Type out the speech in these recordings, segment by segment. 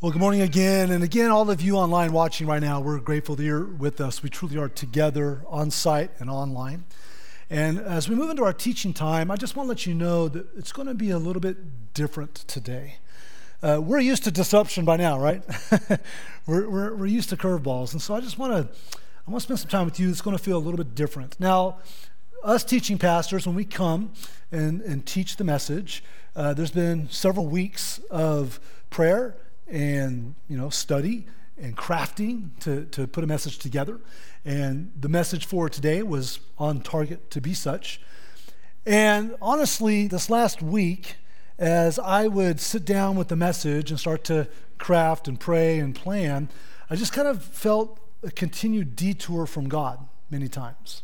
Well, good morning again. And again, all of you online watching right now, we're grateful that you're with us. We truly are together on site and online. And as we move into our teaching time, I just want to let you know that it's going to be a little bit different today. Uh, we're used to disruption by now, right? we're, we're, we're used to curveballs. And so I just want to I want to spend some time with you. It's going to feel a little bit different. Now, us teaching pastors, when we come and, and teach the message, uh, there's been several weeks of prayer and you know study and crafting to, to put a message together. And the message for today was on target to be such. And honestly, this last week, as I would sit down with the message and start to craft and pray and plan, I just kind of felt a continued detour from God many times.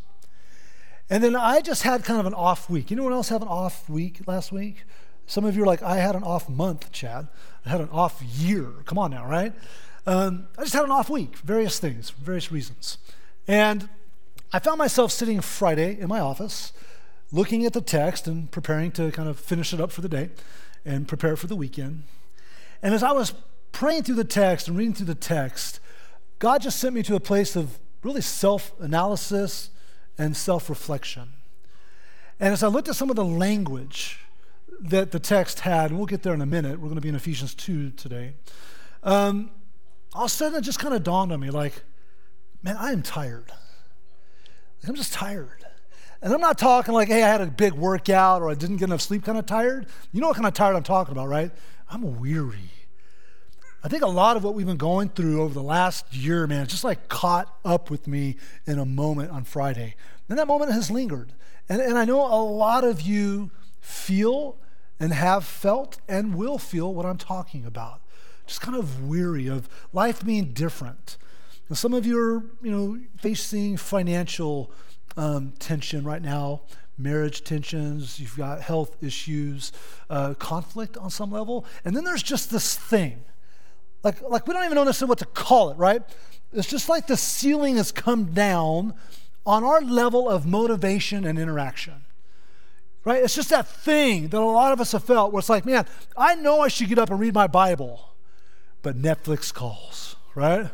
And then I just had kind of an off week. Anyone else have an off week last week? Some of you are like, I had an off month, Chad. I had an off year. Come on now, right? Um, I just had an off week, various things, various reasons. And I found myself sitting Friday in my office, looking at the text and preparing to kind of finish it up for the day and prepare for the weekend. And as I was praying through the text and reading through the text, God just sent me to a place of really self analysis and self reflection. And as I looked at some of the language that the text had, and we'll get there in a minute, we're going to be in Ephesians 2 today. Um, all of a sudden, it just kind of dawned on me like, man, I am tired. Like, I'm just tired. And I'm not talking like, hey, I had a big workout or I didn't get enough sleep, kind of tired. You know what kind of tired I'm talking about, right? I'm weary. I think a lot of what we've been going through over the last year, man, just like caught up with me in a moment on Friday. And that moment has lingered. And, and I know a lot of you feel and have felt and will feel what I'm talking about. Just kind of weary of life being different. And some of you are, you know, facing financial um, tension right now, marriage tensions, you've got health issues, uh, conflict on some level. And then there's just this thing like, like we don't even know necessarily what to call it, right? It's just like the ceiling has come down on our level of motivation and interaction. Right? It's just that thing that a lot of us have felt where it's like, man, I know I should get up and read my Bible, but Netflix calls, right?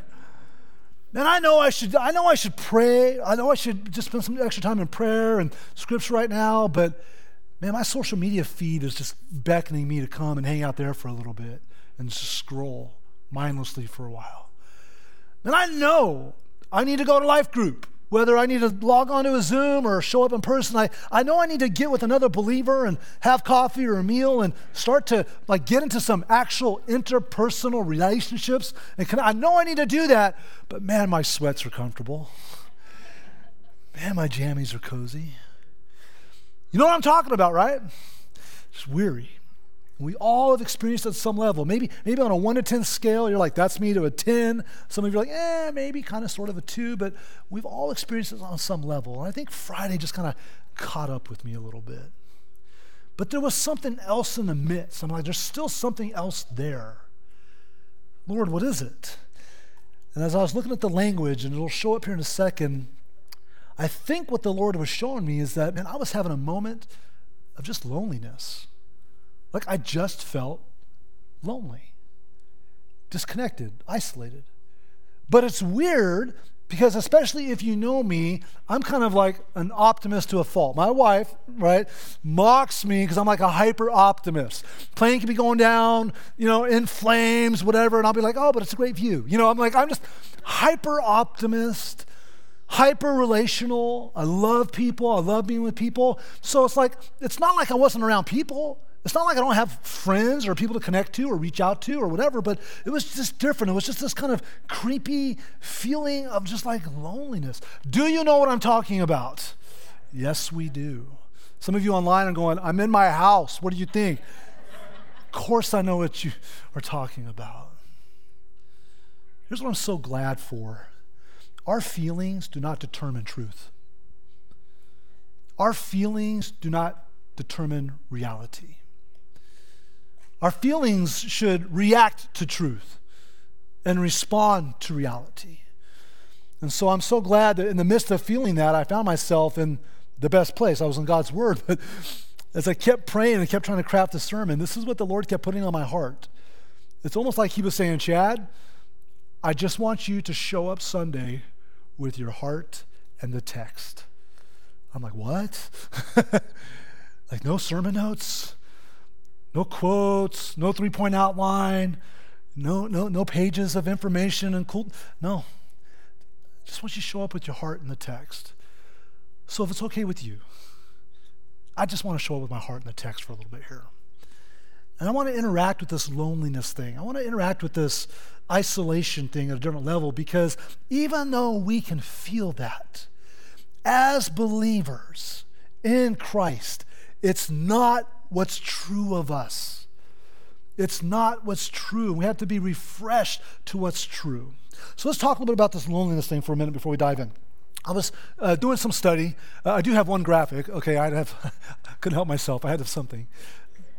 And I know I should I know I should pray. I know I should just spend some extra time in prayer and scripture right now, but man, my social media feed is just beckoning me to come and hang out there for a little bit and just scroll mindlessly for a while. And I know I need to go to life group, whether I need to log on to a Zoom or show up in person. I, I know I need to get with another believer and have coffee or a meal and start to like get into some actual interpersonal relationships. And can, I know I need to do that, but man, my sweats are comfortable. Man, my jammies are cozy. You know what I'm talking about, right? Just weary. We all have experienced at some level. Maybe, maybe on a one to 10 scale, you're like, that's me to a 10. Some of you are like, eh, maybe kind of sort of a two, but we've all experienced it on some level. And I think Friday just kind of caught up with me a little bit. But there was something else in the midst. I'm like, there's still something else there. Lord, what is it? And as I was looking at the language, and it'll show up here in a second, I think what the Lord was showing me is that, man, I was having a moment of just loneliness. Like I just felt lonely, disconnected, isolated. But it's weird because, especially if you know me, I'm kind of like an optimist to a fault. My wife, right, mocks me because I'm like a hyper optimist. Plane can be going down, you know, in flames, whatever, and I'll be like, oh, but it's a great view. You know, I'm like, I'm just hyper optimist hyper relational. I love people. I love being with people. So it's like, it's not like I wasn't around people. It's not like I don't have friends or people to connect to or reach out to or whatever, but it was just different. It was just this kind of creepy feeling of just like loneliness. Do you know what I'm talking about? Yes, we do. Some of you online are going, I'm in my house. What do you think? of course, I know what you are talking about. Here's what I'm so glad for our feelings do not determine truth, our feelings do not determine reality. Our feelings should react to truth and respond to reality. And so I'm so glad that in the midst of feeling that, I found myself in the best place. I was in God's Word. But as I kept praying and kept trying to craft a sermon, this is what the Lord kept putting on my heart. It's almost like he was saying, Chad, I just want you to show up Sunday with your heart and the text. I'm like, what? like, no sermon notes, no quotes, no three point outline, no, no, no pages of information and cool. No. Just want you to show up with your heart in the text. So if it's okay with you, I just want to show up with my heart in the text for a little bit here. And I want to interact with this loneliness thing. I want to interact with this isolation thing at a different level because even though we can feel that as believers in Christ, it's not what's true of us. It's not what's true. We have to be refreshed to what's true. So let's talk a little bit about this loneliness thing for a minute before we dive in. I was uh, doing some study. Uh, I do have one graphic. Okay, I have couldn't help myself. I had to have something.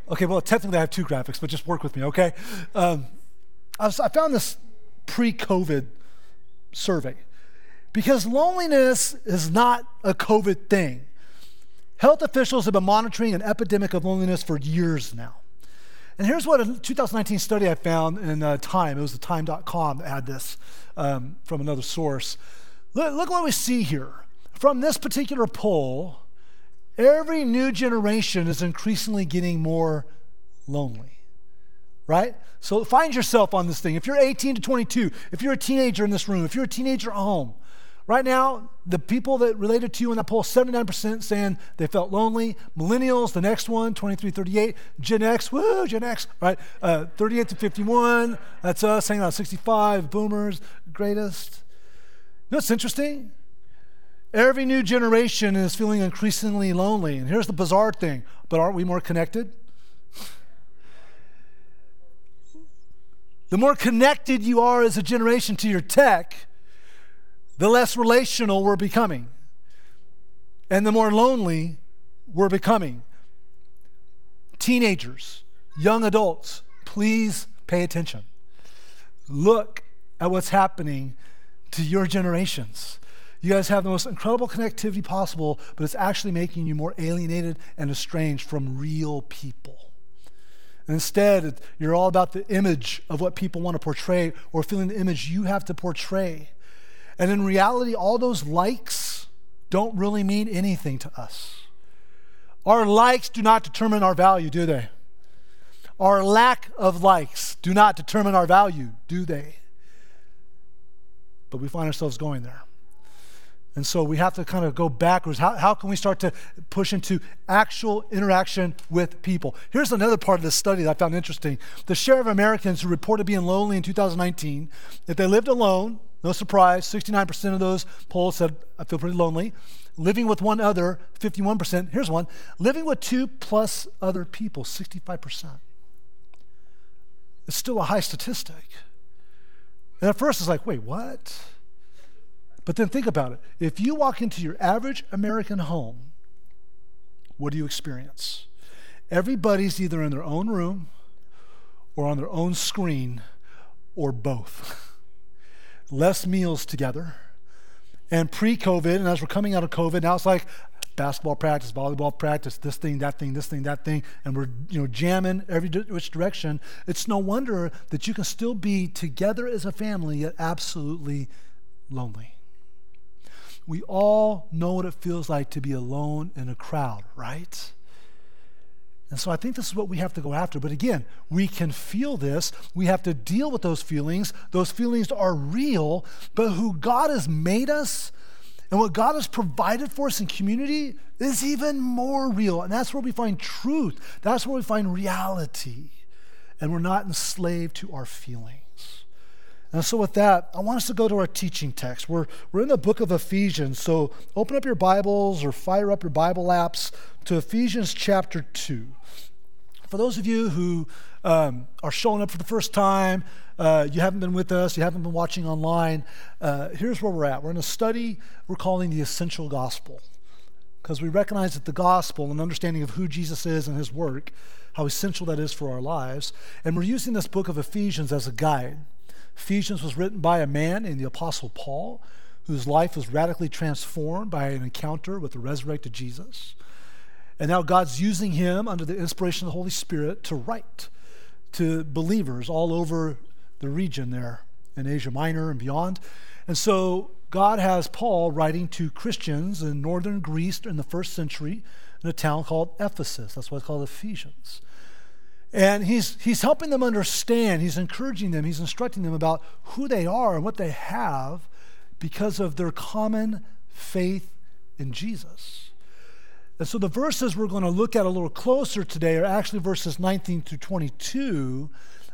Okay, well, technically I have two graphics, but just work with me, okay? Um, I, was, I found this pre-COVID survey because loneliness is not a COVID thing. Health officials have been monitoring an epidemic of loneliness for years now. And here's what a 2019 study I found in uh, Time, it was the time.com that had this um, from another source. Look, look what we see here. From this particular poll, every new generation is increasingly getting more lonely, right? So find yourself on this thing. If you're 18 to 22, if you're a teenager in this room, if you're a teenager at home, right now, the people that related to you in that poll, 79% saying they felt lonely. Millennials, the next one, 23, 38. Gen X, woo, Gen X, right? Uh, 38 to 51, that's us, hanging out 65. Boomers, greatest. You know what's interesting? Every new generation is feeling increasingly lonely. And here's the bizarre thing but aren't we more connected? The more connected you are as a generation to your tech, the less relational we're becoming. And the more lonely we're becoming. Teenagers, young adults, please pay attention. Look at what's happening to your generations. You guys have the most incredible connectivity possible, but it's actually making you more alienated and estranged from real people. And instead, you're all about the image of what people want to portray or feeling the image you have to portray. And in reality, all those likes don't really mean anything to us. Our likes do not determine our value, do they? Our lack of likes do not determine our value, do they? But we find ourselves going there. And so we have to kind of go backwards. How, how can we start to push into actual interaction with people? Here's another part of this study that I found interesting. The share of Americans who reported being lonely in 2019, if they lived alone, no surprise, 69% of those polls said, I feel pretty lonely. Living with one other, 51%. Here's one. Living with two plus other people, 65%. It's still a high statistic. And at first it's like, wait, what? But then think about it. If you walk into your average American home, what do you experience? Everybody's either in their own room or on their own screen or both. Less meals together. And pre COVID, and as we're coming out of COVID, now it's like basketball practice, volleyball practice, this thing, that thing, this thing, that thing, and we're you know jamming every which direction. It's no wonder that you can still be together as a family yet absolutely lonely. We all know what it feels like to be alone in a crowd, right? And so I think this is what we have to go after. But again, we can feel this. We have to deal with those feelings. Those feelings are real, but who God has made us and what God has provided for us in community is even more real. And that's where we find truth, that's where we find reality. And we're not enslaved to our feelings. And so, with that, I want us to go to our teaching text. We're, we're in the book of Ephesians. So, open up your Bibles or fire up your Bible apps to Ephesians chapter 2. For those of you who um, are showing up for the first time, uh, you haven't been with us, you haven't been watching online, uh, here's where we're at. We're in a study we're calling the essential gospel because we recognize that the gospel and understanding of who Jesus is and his work, how essential that is for our lives. And we're using this book of Ephesians as a guide. Ephesians was written by a man named the Apostle Paul, whose life was radically transformed by an encounter with the resurrected Jesus. And now God's using him under the inspiration of the Holy Spirit to write, to believers all over the region there in Asia Minor and beyond. And so God has Paul writing to Christians in northern Greece in the first century in a town called Ephesus. That's why it's called Ephesians. And he's, he's helping them understand, he's encouraging them, he's instructing them about who they are and what they have because of their common faith in Jesus. And so the verses we're going to look at a little closer today are actually verses 19 through 22.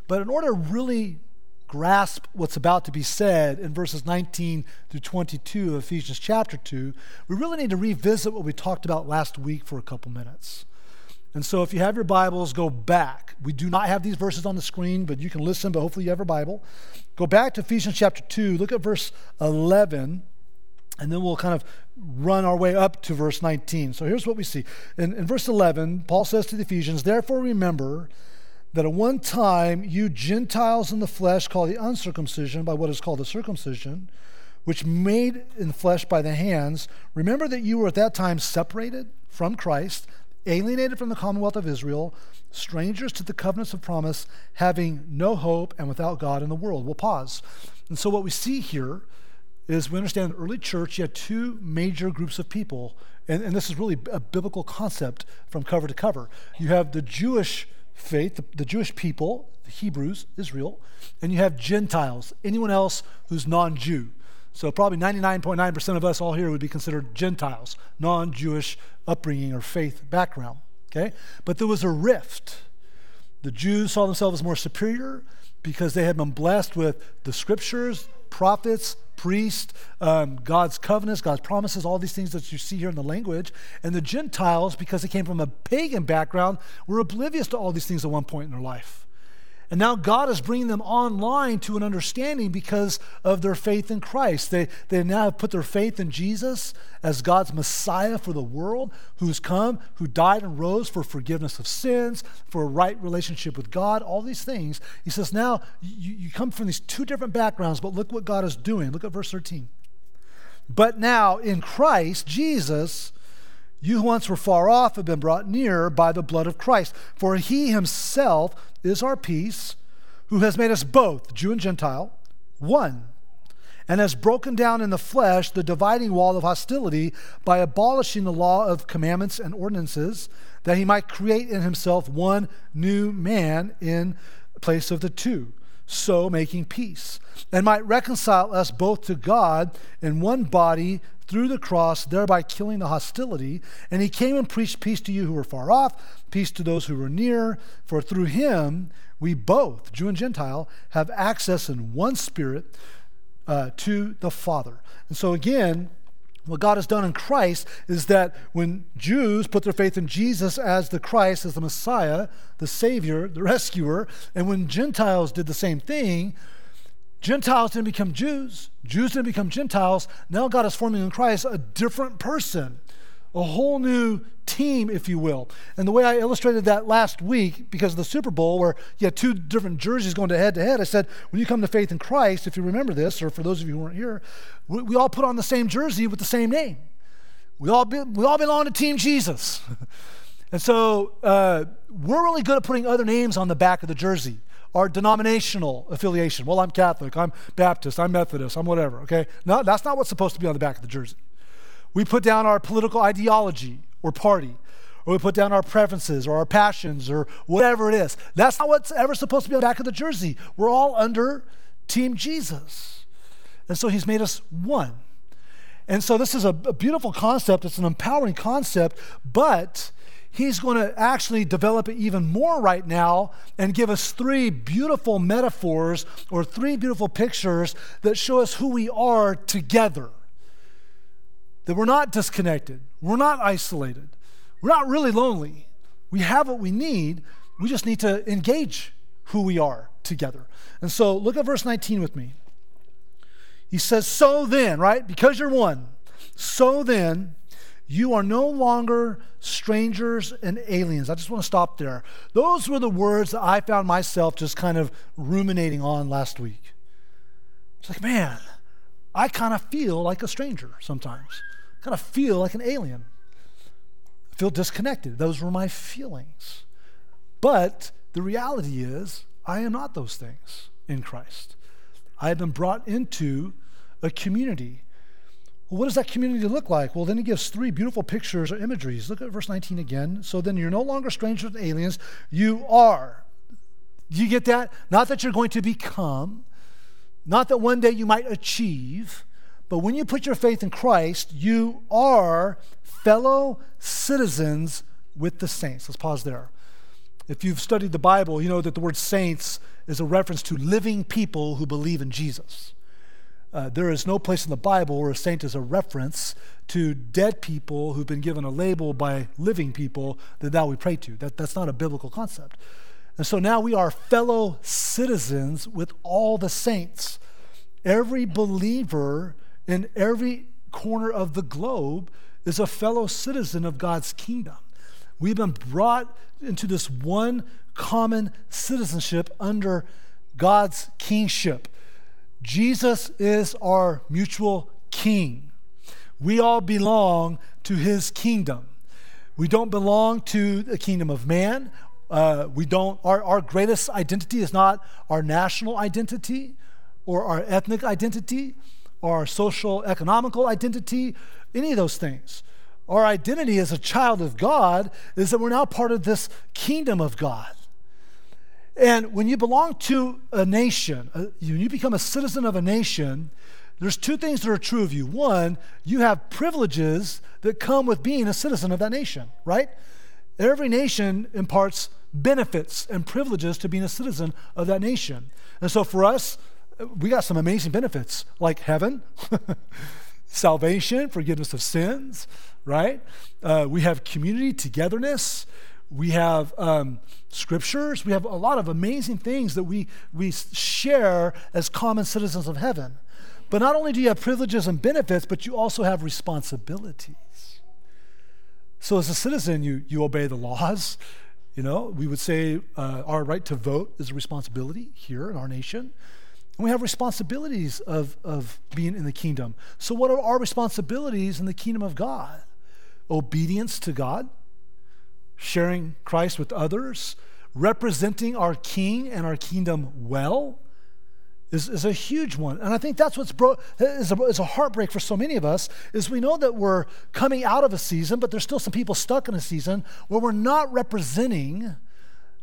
But in order to really grasp what's about to be said in verses 19 through 22 of Ephesians chapter 2, we really need to revisit what we talked about last week for a couple minutes. And so if you have your Bibles, go back. We do not have these verses on the screen, but you can listen, but hopefully you have a Bible. Go back to Ephesians chapter 2, look at verse 11, and then we'll kind of run our way up to verse 19. So here's what we see. In, in verse 11, Paul says to the Ephesians, Therefore remember that at one time you Gentiles in the flesh called the uncircumcision by what is called the circumcision, which made in flesh by the hands, remember that you were at that time separated from Christ alienated from the commonwealth of Israel, strangers to the covenants of promise, having no hope and without God in the world. We'll pause. And so, what we see here is we understand the early church, you had two major groups of people. And, and this is really a biblical concept from cover to cover. You have the Jewish faith, the, the Jewish people, the Hebrews, Israel, and you have Gentiles, anyone else who's non Jew. So, probably 99.9% of us all here would be considered Gentiles, non Jewish upbringing or faith background. Okay? But there was a rift. The Jews saw themselves as more superior because they had been blessed with the scriptures, prophets, priests, um, God's covenants, God's promises, all these things that you see here in the language. And the Gentiles, because they came from a pagan background, were oblivious to all these things at one point in their life. And now God is bringing them online to an understanding because of their faith in Christ. They, they now have put their faith in Jesus as God's Messiah for the world, who's come, who died and rose for forgiveness of sins, for a right relationship with God, all these things. He says, now you, you come from these two different backgrounds, but look what God is doing. Look at verse 13. But now in Christ, Jesus, you who once were far off have been brought near by the blood of Christ. For he himself is our peace, who has made us both, Jew and Gentile, one, and has broken down in the flesh the dividing wall of hostility by abolishing the law of commandments and ordinances, that he might create in himself one new man in place of the two, so making peace, and might reconcile us both to God in one body through the cross, thereby killing the hostility. And he came and preached peace to you who were far off, peace to those who were near. For through him, we both, Jew and Gentile, have access in one spirit uh, to the Father. And so, again, what God has done in Christ is that when Jews put their faith in Jesus as the Christ, as the Messiah, the Savior, the rescuer, and when Gentiles did the same thing, Gentiles didn't become Jews, Jews didn't become Gentiles. Now God is forming in Christ a different person, a whole new team, if you will. And the way I illustrated that last week, because of the Super Bowl, where you had two different jerseys going to head to head, I said, when you come to faith in Christ, if you remember this, or for those of you who weren't here, we, we all put on the same jersey with the same name. We all, be, we all belong to Team Jesus. and so uh, we're really good at putting other names on the back of the jersey our denominational affiliation. Well, I'm Catholic, I'm Baptist, I'm Methodist, I'm whatever, okay? No, that's not what's supposed to be on the back of the jersey. We put down our political ideology or party, or we put down our preferences or our passions or whatever it is. That's not what's ever supposed to be on the back of the jersey. We're all under Team Jesus. And so he's made us one. And so this is a, a beautiful concept, it's an empowering concept, but he's going to actually develop it even more right now and give us three beautiful metaphors or three beautiful pictures that show us who we are together. That we're not disconnected, we're not isolated, we're not really lonely. We have what we need, we just need to engage who we are together. And so look at verse 19 with me. He says, So then, right? Because you're one, so then, you are no longer strangers and aliens. I just want to stop there. Those were the words that I found myself just kind of ruminating on last week. It's like, man, I kind of feel like a stranger sometimes. Kind of feel like an alien. I feel disconnected. Those were my feelings. But the reality is, I am not those things in Christ. I have been brought into a community. Well, what does that community look like? Well, then he gives three beautiful pictures or imageries. Look at verse 19 again. So then you're no longer strangers and aliens, you are. You get that? Not that you're going to become, not that one day you might achieve, but when you put your faith in Christ, you are fellow citizens with the saints. Let's pause there. If you've studied the Bible, you know that the word saints is a reference to living people who believe in Jesus. Uh, there is no place in the Bible where a saint is a reference to dead people who've been given a label by living people that now we pray to. That, that's not a biblical concept. And so now we are fellow citizens with all the saints. Every believer in every corner of the globe is a fellow citizen of God's kingdom. We've been brought into this one common citizenship under God's kingship. Jesus is our mutual king. We all belong to his kingdom. We don't belong to the kingdom of man. Uh, we don't, our, our greatest identity is not our national identity or our ethnic identity our social economical identity, any of those things. Our identity as a child of God is that we're now part of this kingdom of God. And when you belong to a nation, when you become a citizen of a nation, there's two things that are true of you. One, you have privileges that come with being a citizen of that nation, right? Every nation imparts benefits and privileges to being a citizen of that nation. And so for us, we got some amazing benefits like heaven, salvation, forgiveness of sins, right? Uh, we have community togetherness. We have um, scriptures. We have a lot of amazing things that we, we share as common citizens of heaven. But not only do you have privileges and benefits, but you also have responsibilities. So, as a citizen, you, you obey the laws. You know, we would say uh, our right to vote is a responsibility here in our nation. And we have responsibilities of, of being in the kingdom. So, what are our responsibilities in the kingdom of God? Obedience to God, sharing Christ with others, representing our king and our kingdom well is, is a huge one. And I think that's what's bro- is, a, is a heartbreak for so many of us is we know that we're coming out of a season, but there's still some people stuck in a season where we're not representing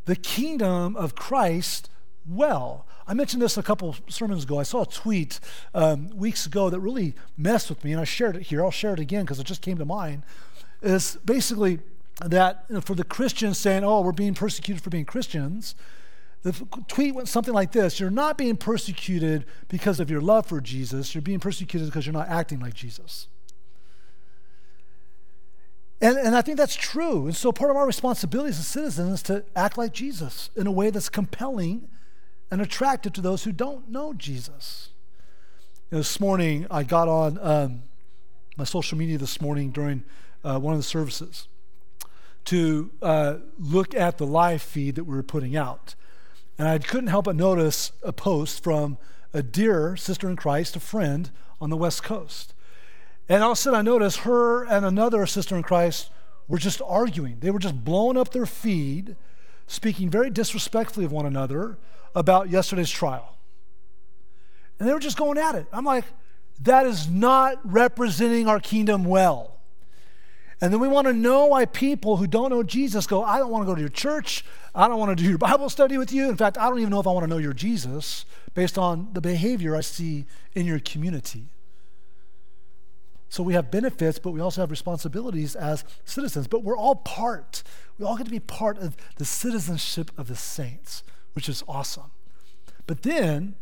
the kingdom of Christ well. I mentioned this a couple sermons ago. I saw a tweet um, weeks ago that really messed with me, and I shared it here. I'll share it again because it just came to mind. Is basically that for the Christians saying, "Oh, we're being persecuted for being Christians." The tweet went something like this You're not being persecuted because of your love for Jesus, you're being persecuted because you're not acting like Jesus. And, and I think that's true. And so part of our responsibility as citizens is to act like Jesus in a way that's compelling and attractive to those who don't know Jesus. You know, this morning, I got on um, my social media this morning during uh, one of the services to uh, look at the live feed that we were putting out. And I couldn't help but notice a post from a dear sister in Christ, a friend on the West Coast. And all of a sudden, I noticed her and another sister in Christ were just arguing. They were just blowing up their feed, speaking very disrespectfully of one another about yesterday's trial. And they were just going at it. I'm like, that is not representing our kingdom well. And then we want to know why people who don't know Jesus go, I don't want to go to your church. I don't want to do your Bible study with you. In fact, I don't even know if I want to know your Jesus based on the behavior I see in your community. So we have benefits, but we also have responsibilities as citizens. But we're all part, we all get to be part of the citizenship of the saints, which is awesome. But then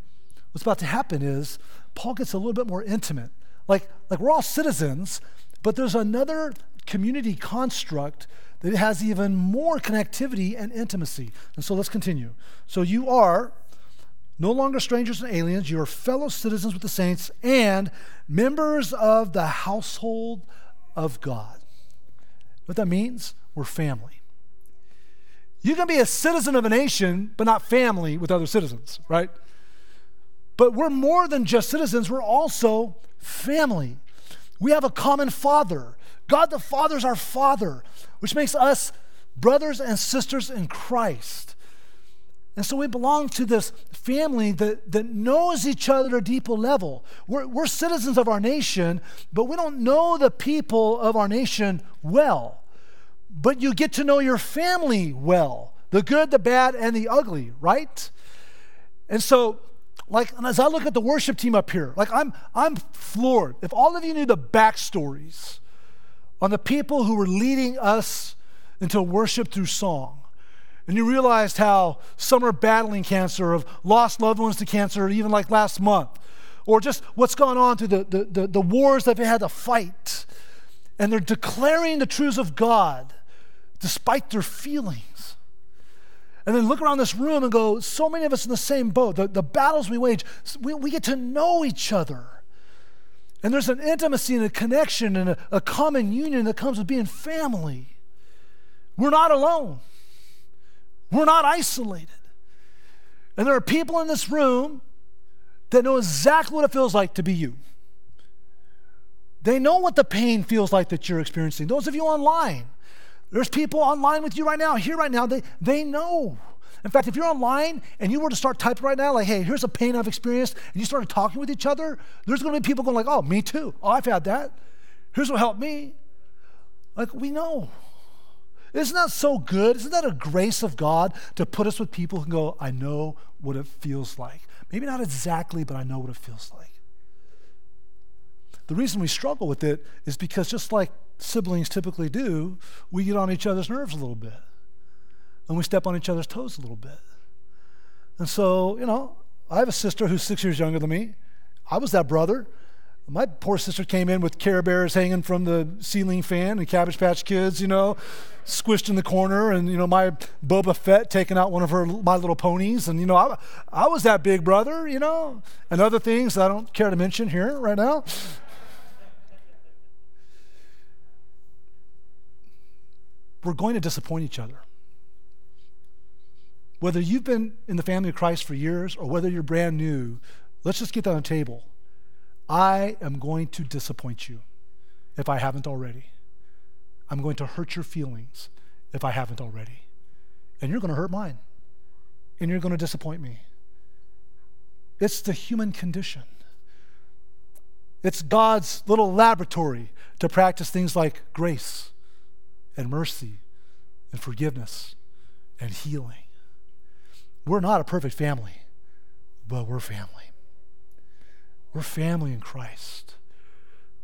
what's about to happen is Paul gets a little bit more intimate. Like, like we're all citizens, but there's another community construct that has even more connectivity and intimacy. And so let's continue. So you are no longer strangers and aliens, you are fellow citizens with the saints and members of the household of God. What that means? We're family. You can be a citizen of a nation, but not family with other citizens, right? But we're more than just citizens, we're also family. We have a common father. God the Father is our Father, which makes us brothers and sisters in Christ. And so we belong to this family that, that knows each other at a deeper level. We're, we're citizens of our nation, but we don't know the people of our nation well. But you get to know your family well the good, the bad, and the ugly, right? And so, like, as I look at the worship team up here, like, I'm, I'm floored. If all of you knew the backstories on the people who were leading us into worship through song, and you realized how some are battling cancer, have lost loved ones to cancer, even like last month, or just what's gone on through the, the, the, the wars that they had to fight. And they're declaring the truths of God despite their feelings. And then look around this room and go, so many of us in the same boat. The, the battles we wage, we, we get to know each other. And there's an intimacy and a connection and a, a common union that comes with being family. We're not alone. We're not isolated. And there are people in this room that know exactly what it feels like to be you. They know what the pain feels like that you're experiencing. Those of you online, there's people online with you right now, here right now, they, they know. In fact, if you're online and you were to start typing right now, like, hey, here's a pain I've experienced, and you started talking with each other, there's gonna be people going like, oh, me too. Oh, I've had that. Here's what helped me. Like, we know. Isn't that so good? Isn't that a grace of God to put us with people who go, I know what it feels like? Maybe not exactly, but I know what it feels like. The reason we struggle with it is because just like siblings typically do, we get on each other's nerves a little bit. And we step on each other's toes a little bit. And so, you know, I have a sister who's six years younger than me. I was that brother. My poor sister came in with Care Bears hanging from the ceiling fan and Cabbage Patch Kids, you know, squished in the corner, and you know my Boba Fett taking out one of her My Little Ponies, and you know I, I was that big brother, you know, and other things I don't care to mention here right now. We're going to disappoint each other. Whether you've been in the family of Christ for years or whether you're brand new, let's just get that on the table. I am going to disappoint you if I haven't already. I'm going to hurt your feelings if I haven't already. And you're going to hurt mine. And you're going to disappoint me. It's the human condition. It's God's little laboratory to practice things like grace and mercy and forgiveness and healing. We're not a perfect family, but we're family. We're family in Christ.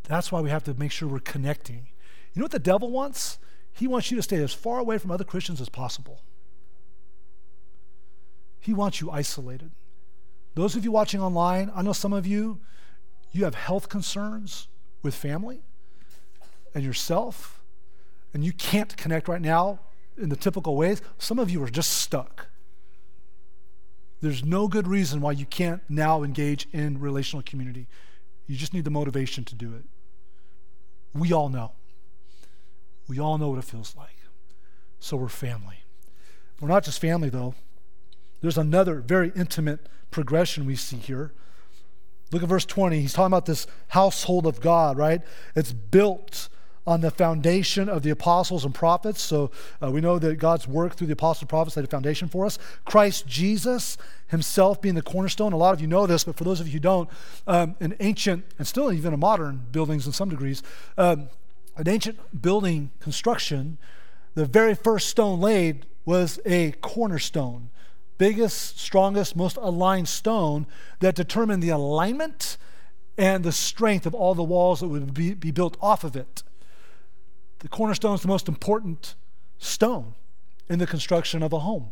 That's why we have to make sure we're connecting. You know what the devil wants? He wants you to stay as far away from other Christians as possible. He wants you isolated. Those of you watching online, I know some of you, you have health concerns with family and yourself, and you can't connect right now in the typical ways. Some of you are just stuck. There's no good reason why you can't now engage in relational community. You just need the motivation to do it. We all know. We all know what it feels like. So we're family. We're not just family, though. There's another very intimate progression we see here. Look at verse 20. He's talking about this household of God, right? It's built on the foundation of the apostles and prophets. So uh, we know that God's work through the apostles and prophets laid a foundation for us. Christ Jesus himself being the cornerstone. A lot of you know this, but for those of you who don't, um, an ancient, and still even in modern buildings in some degrees, um, an ancient building construction, the very first stone laid was a cornerstone. Biggest, strongest, most aligned stone that determined the alignment and the strength of all the walls that would be, be built off of it the cornerstone is the most important stone in the construction of a home.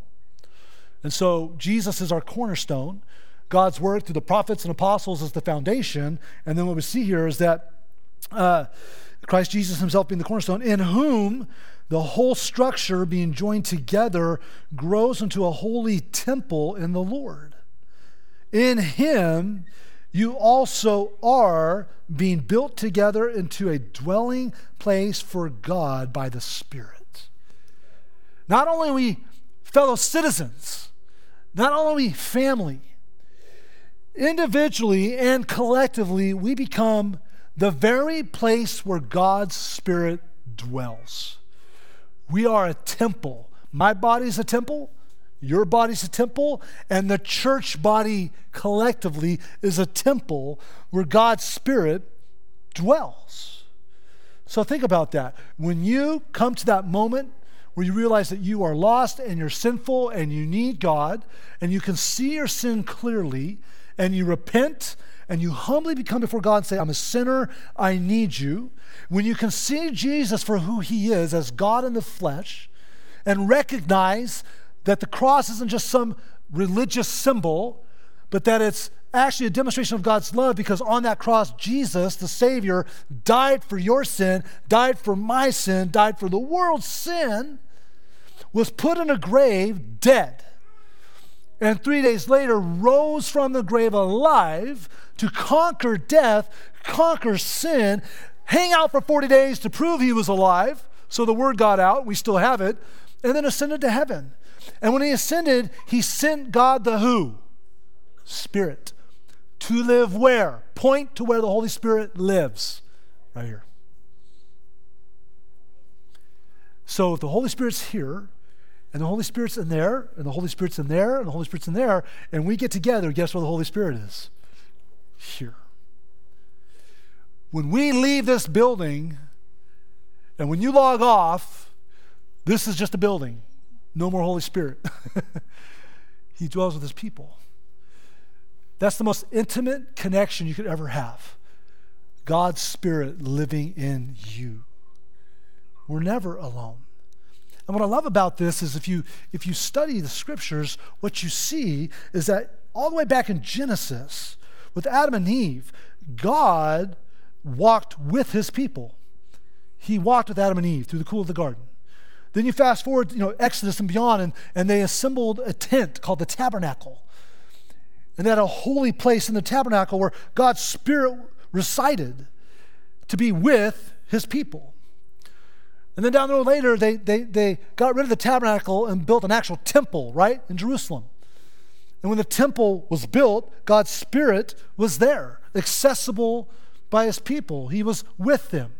And so Jesus is our cornerstone. God's word through the prophets and apostles is the foundation. And then what we see here is that uh, Christ Jesus himself being the cornerstone, in whom the whole structure being joined together grows into a holy temple in the Lord. In him, you also are being built together into a dwelling place for God by the Spirit. Not only we fellow citizens, not only we family, individually and collectively, we become the very place where God's Spirit dwells. We are a temple. My body is a temple, your body's a temple, and the church body collectively is a temple where God's Spirit dwells. So think about that. When you come to that moment where you realize that you are lost and you're sinful and you need God, and you can see your sin clearly, and you repent and you humbly become before God and say, I'm a sinner, I need you. When you can see Jesus for who he is as God in the flesh, and recognize that the cross isn't just some religious symbol, but that it's actually a demonstration of God's love because on that cross, Jesus, the Savior, died for your sin, died for my sin, died for the world's sin, was put in a grave dead, and three days later rose from the grave alive to conquer death, conquer sin, hang out for 40 days to prove he was alive. So the word got out, we still have it, and then ascended to heaven. And when he ascended, he sent God the who? Spirit. To live where? Point to where the Holy Spirit lives. Right here. So if the Holy Spirit's here, and the Holy Spirit's in there, and the Holy Spirit's in there, and the Holy Spirit's in there, and we get together, guess where the Holy Spirit is? Here. When we leave this building, and when you log off, this is just a building. No more Holy Spirit. he dwells with his people. That's the most intimate connection you could ever have. God's Spirit living in you. We're never alone. And what I love about this is if you if you study the scriptures, what you see is that all the way back in Genesis, with Adam and Eve, God walked with his people. He walked with Adam and Eve through the cool of the garden. Then you fast forward, you know, Exodus and beyond, and, and they assembled a tent called the tabernacle. And they had a holy place in the tabernacle where God's Spirit resided to be with his people. And then down the road later, they, they, they got rid of the tabernacle and built an actual temple, right, in Jerusalem. And when the temple was built, God's Spirit was there, accessible by his people. He was with them.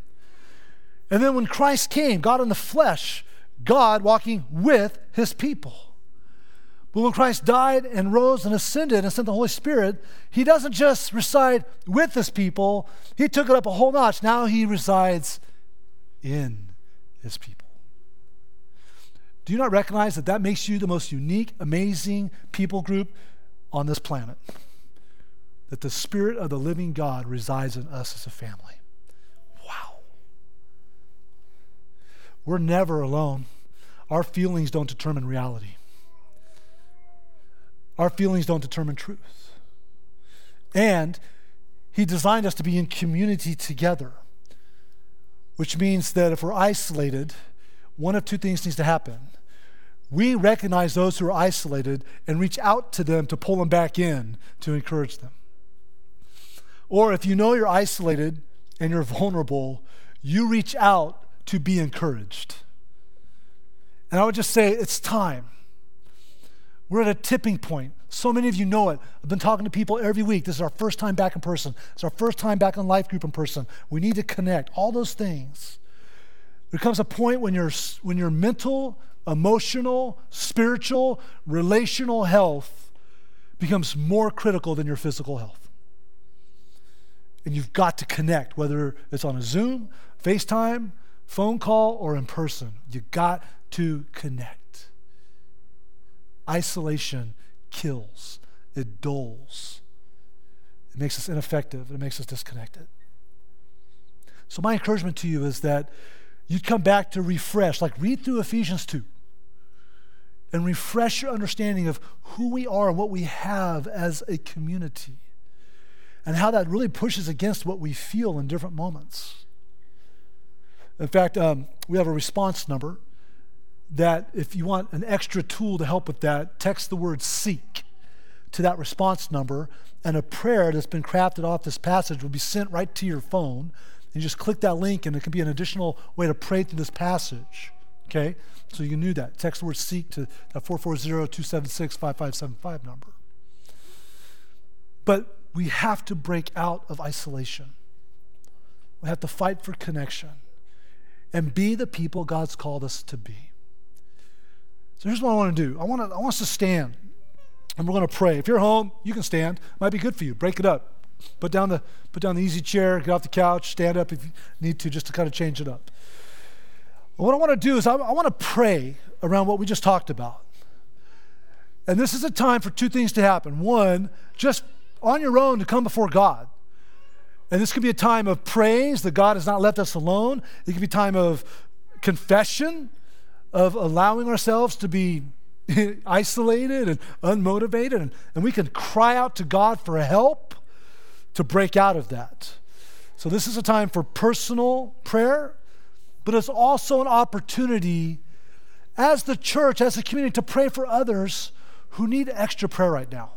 And then when Christ came, God in the flesh, God walking with his people. But when Christ died and rose and ascended and sent the Holy Spirit, he doesn't just reside with his people, he took it up a whole notch. Now he resides in his people. Do you not recognize that that makes you the most unique, amazing people group on this planet? That the Spirit of the living God resides in us as a family. Wow. We're never alone. Our feelings don't determine reality, our feelings don't determine truth. And He designed us to be in community together, which means that if we're isolated, one of two things needs to happen we recognize those who are isolated and reach out to them to pull them back in to encourage them. Or if you know you're isolated and you're vulnerable, you reach out to be encouraged. And I would just say it's time. We're at a tipping point. So many of you know it. I've been talking to people every week. This is our first time back in person. It's our first time back in life group in person. We need to connect. All those things. There comes a point when your when your mental emotional, spiritual, relational health becomes more critical than your physical health. And you've got to connect, whether it's on a Zoom, FaceTime, phone call, or in person. You got to connect. Isolation kills, it dulls, it makes us ineffective, it makes us disconnected. So, my encouragement to you is that you'd come back to refresh, like read through Ephesians 2 and refresh your understanding of who we are and what we have as a community and how that really pushes against what we feel in different moments. In fact, um, we have a response number that if you want an extra tool to help with that, text the word seek to that response number, and a prayer that's been crafted off this passage will be sent right to your phone. And you just click that link, and it can be an additional way to pray through this passage. Okay? So you do that. Text the word seek to that 440-276-5575 number. But we have to break out of isolation. We have to fight for connection and be the people God's called us to be. So here's what I want to do I want, to, I want us to stand and we're going to pray. If you're home, you can stand. Might be good for you. Break it up. Put down the put down the easy chair, get off the couch, stand up if you need to, just to kind of change it up. What I want to do is I, I want to pray around what we just talked about. And this is a time for two things to happen. One, just on your own to come before God. And this could be a time of praise that God has not left us alone. It could be a time of confession, of allowing ourselves to be isolated and unmotivated. And, and we can cry out to God for help to break out of that. So, this is a time for personal prayer, but it's also an opportunity as the church, as a community, to pray for others who need extra prayer right now.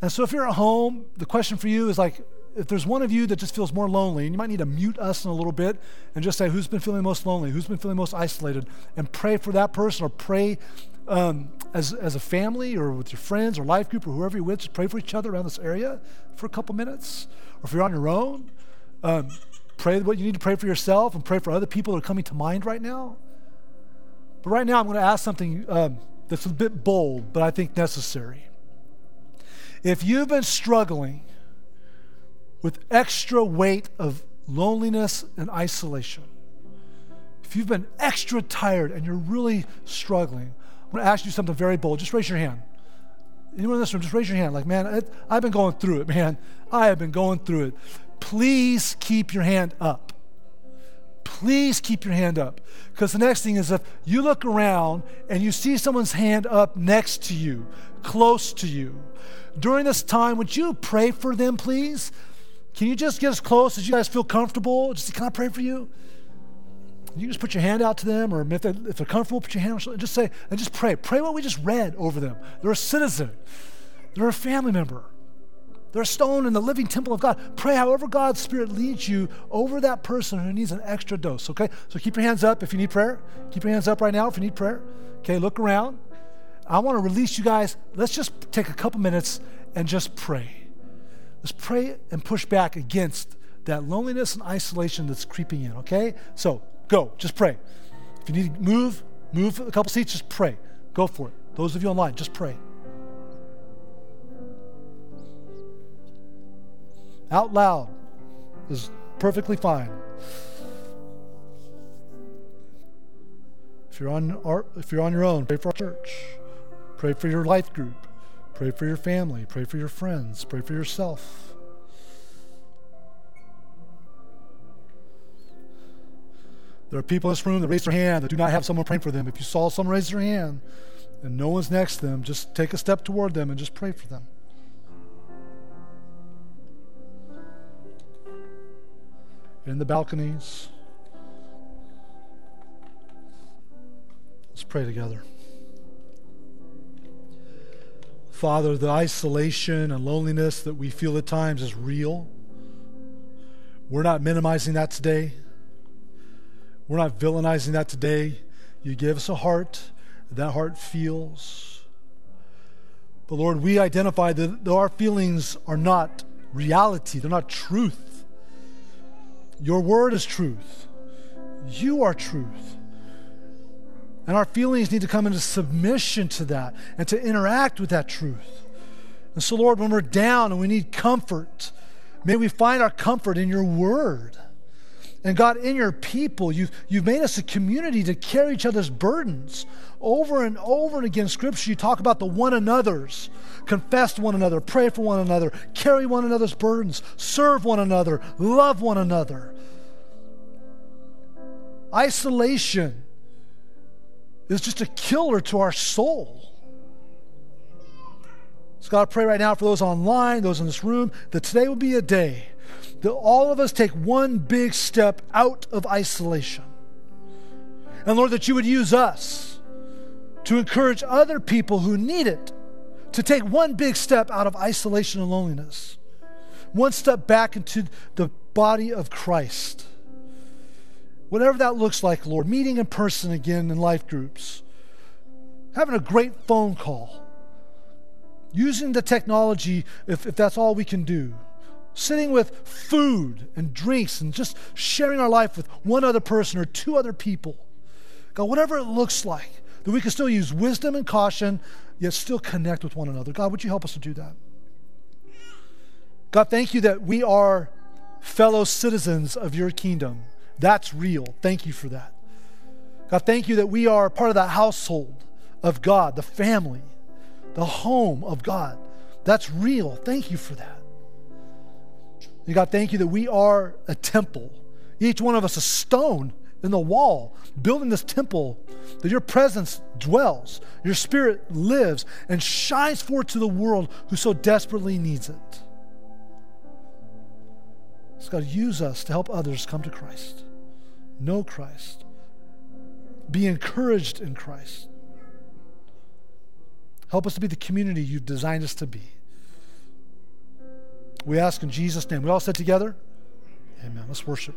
And so, if you're at home, the question for you is like, if there's one of you that just feels more lonely, and you might need to mute us in a little bit and just say, who's been feeling most lonely? Who's been feeling most isolated? And pray for that person or pray um, as, as a family or with your friends or life group or whoever you're with, just pray for each other around this area for a couple minutes. Or if you're on your own, um, pray what you need to pray for yourself and pray for other people that are coming to mind right now. But right now, I'm going to ask something um, that's a bit bold, but I think necessary. If you've been struggling with extra weight of loneliness and isolation, if you've been extra tired and you're really struggling, I'm going to ask you something very bold. Just raise your hand. Anyone in this room, just raise your hand. Like, man, I've been going through it, man. I have been going through it. Please keep your hand up. Please keep your hand up. Because the next thing is if you look around and you see someone's hand up next to you, close to you, during this time, would you pray for them, please? Can you just get as close as you guys feel comfortable? Just can I pray for you? You just put your hand out to them, or if they're, if they're comfortable, put your hand on and just say, and just pray. Pray what we just read over them. They're a citizen, they're a family member, they're a stone in the living temple of God. Pray however God's Spirit leads you over that person who needs an extra dose, okay? So keep your hands up if you need prayer. Keep your hands up right now if you need prayer. Okay, look around. I want to release you guys. Let's just take a couple minutes and just pray. Let's pray and push back against that loneliness and isolation that's creeping in, okay? So Go, just pray. If you need to move, move a couple seats, just pray. Go for it. Those of you online, just pray. Out loud is perfectly fine. If you're on our, if you're on your own, pray for our church. Pray for your life group. Pray for your family. Pray for your friends. Pray for yourself. There are people in this room that raise their hand that do not have someone praying for them. If you saw someone raise their hand and no one's next to them, just take a step toward them and just pray for them. In the balconies. Let's pray together. Father, the isolation and loneliness that we feel at times is real. We're not minimizing that today. We're not villainizing that today. You give us a heart, that heart feels. But Lord, we identify that our feelings are not reality, they're not truth. Your word is truth. You are truth. And our feelings need to come into submission to that and to interact with that truth. And so, Lord, when we're down and we need comfort, may we find our comfort in your word. And God, in your people, you've, you've made us a community to carry each other's burdens. Over and over and again, Scripture, you talk about the one another's. Confess to one another, pray for one another, carry one another's burdens, serve one another, love one another. Isolation is just a killer to our soul. So, God, I pray right now for those online, those in this room, that today will be a day that all of us take one big step out of isolation. And Lord, that you would use us to encourage other people who need it to take one big step out of isolation and loneliness, one step back into the body of Christ. Whatever that looks like, Lord, meeting in person again in life groups, having a great phone call, using the technology if, if that's all we can do sitting with food and drinks and just sharing our life with one other person or two other people. God, whatever it looks like, that we can still use wisdom and caution, yet still connect with one another. God, would you help us to do that? God, thank you that we are fellow citizens of your kingdom. That's real. Thank you for that. God, thank you that we are part of the household of God, the family, the home of God. That's real. Thank you for that. And God, thank you that we are a temple, each one of us a stone in the wall, building this temple that your presence dwells, your spirit lives, and shines forth to the world who so desperately needs it. So, God, use us to help others come to Christ, know Christ, be encouraged in Christ. Help us to be the community you've designed us to be. We ask in Jesus' name. We all said together? Amen. Let's worship.